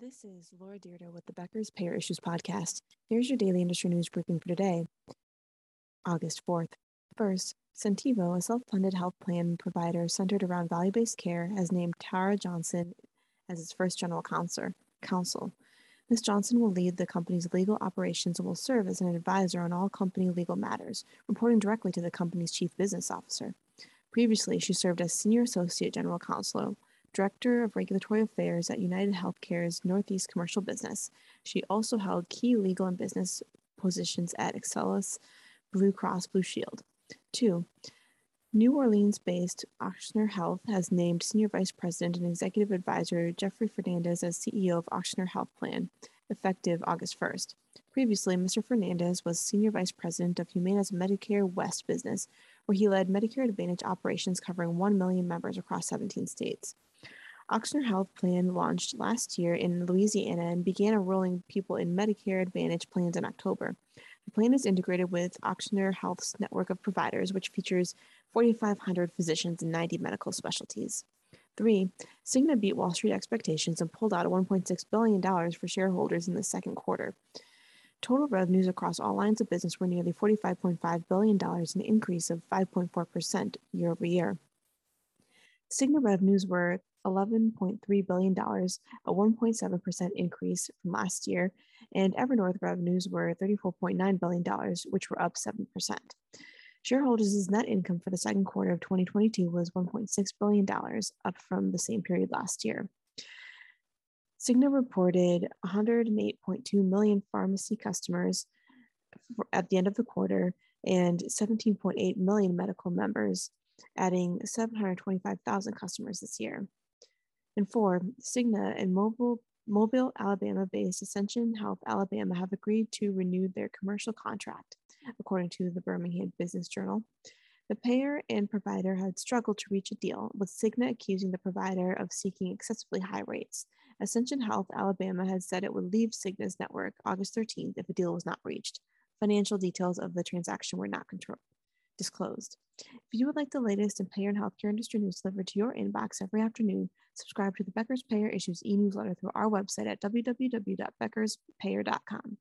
This is Laura Dyrda with the Becker's Payer Issues Podcast. Here's your daily industry news briefing for today, August 4th. First, Centivo, a self funded health plan provider centered around value based care, has named Tara Johnson as its first general counsel. counsel. Ms. Johnson will lead the company's legal operations and will serve as an advisor on all company legal matters, reporting directly to the company's chief business officer. Previously, she served as senior associate general counsel Director of Regulatory Affairs at United Healthcare's Northeast Commercial Business. She also held key legal and business positions at Excellus Blue Cross Blue Shield. Two, New Orleans based Ochsner Health has named Senior Vice President and Executive Advisor Jeffrey Fernandez as CEO of Ochsner Health Plan, effective August 1st. Previously, Mr. Fernandez was Senior Vice President of Humana's Medicare West business, where he led Medicare Advantage operations covering 1 million members across 17 states. Ochsner Health Plan launched last year in Louisiana and began enrolling people in Medicare Advantage plans in October. The plan is integrated with Ochsner Health's network of providers, which features 4,500 physicians and 90 medical specialties. Three, Cigna beat Wall Street expectations and pulled out $1.6 billion for shareholders in the second quarter. Total revenues across all lines of business were nearly $45.5 billion, an increase of 5.4% year over year. Cigna revenues were $11.3 billion, a 1.7% increase from last year, and Evernorth revenues were $34.9 billion, which were up 7%. Shareholders' net income for the second quarter of 2022 was $1.6 billion, up from the same period last year. Cigna reported 108.2 million pharmacy customers at the end of the quarter and 17.8 million medical members, adding 725,000 customers this year. And four, Cigna and Mobile, Mobile, Alabama based Ascension Health Alabama have agreed to renew their commercial contract, according to the Birmingham Business Journal. The payer and provider had struggled to reach a deal, with Cigna accusing the provider of seeking excessively high rates. Ascension Health Alabama has said it would leave Cigna's network August 13th if a deal was not reached. Financial details of the transaction were not control- disclosed. If you would like the latest in payer and healthcare industry news delivered to your inbox every afternoon, subscribe to the Becker's Payer Issues e newsletter through our website at www.beckerspayer.com.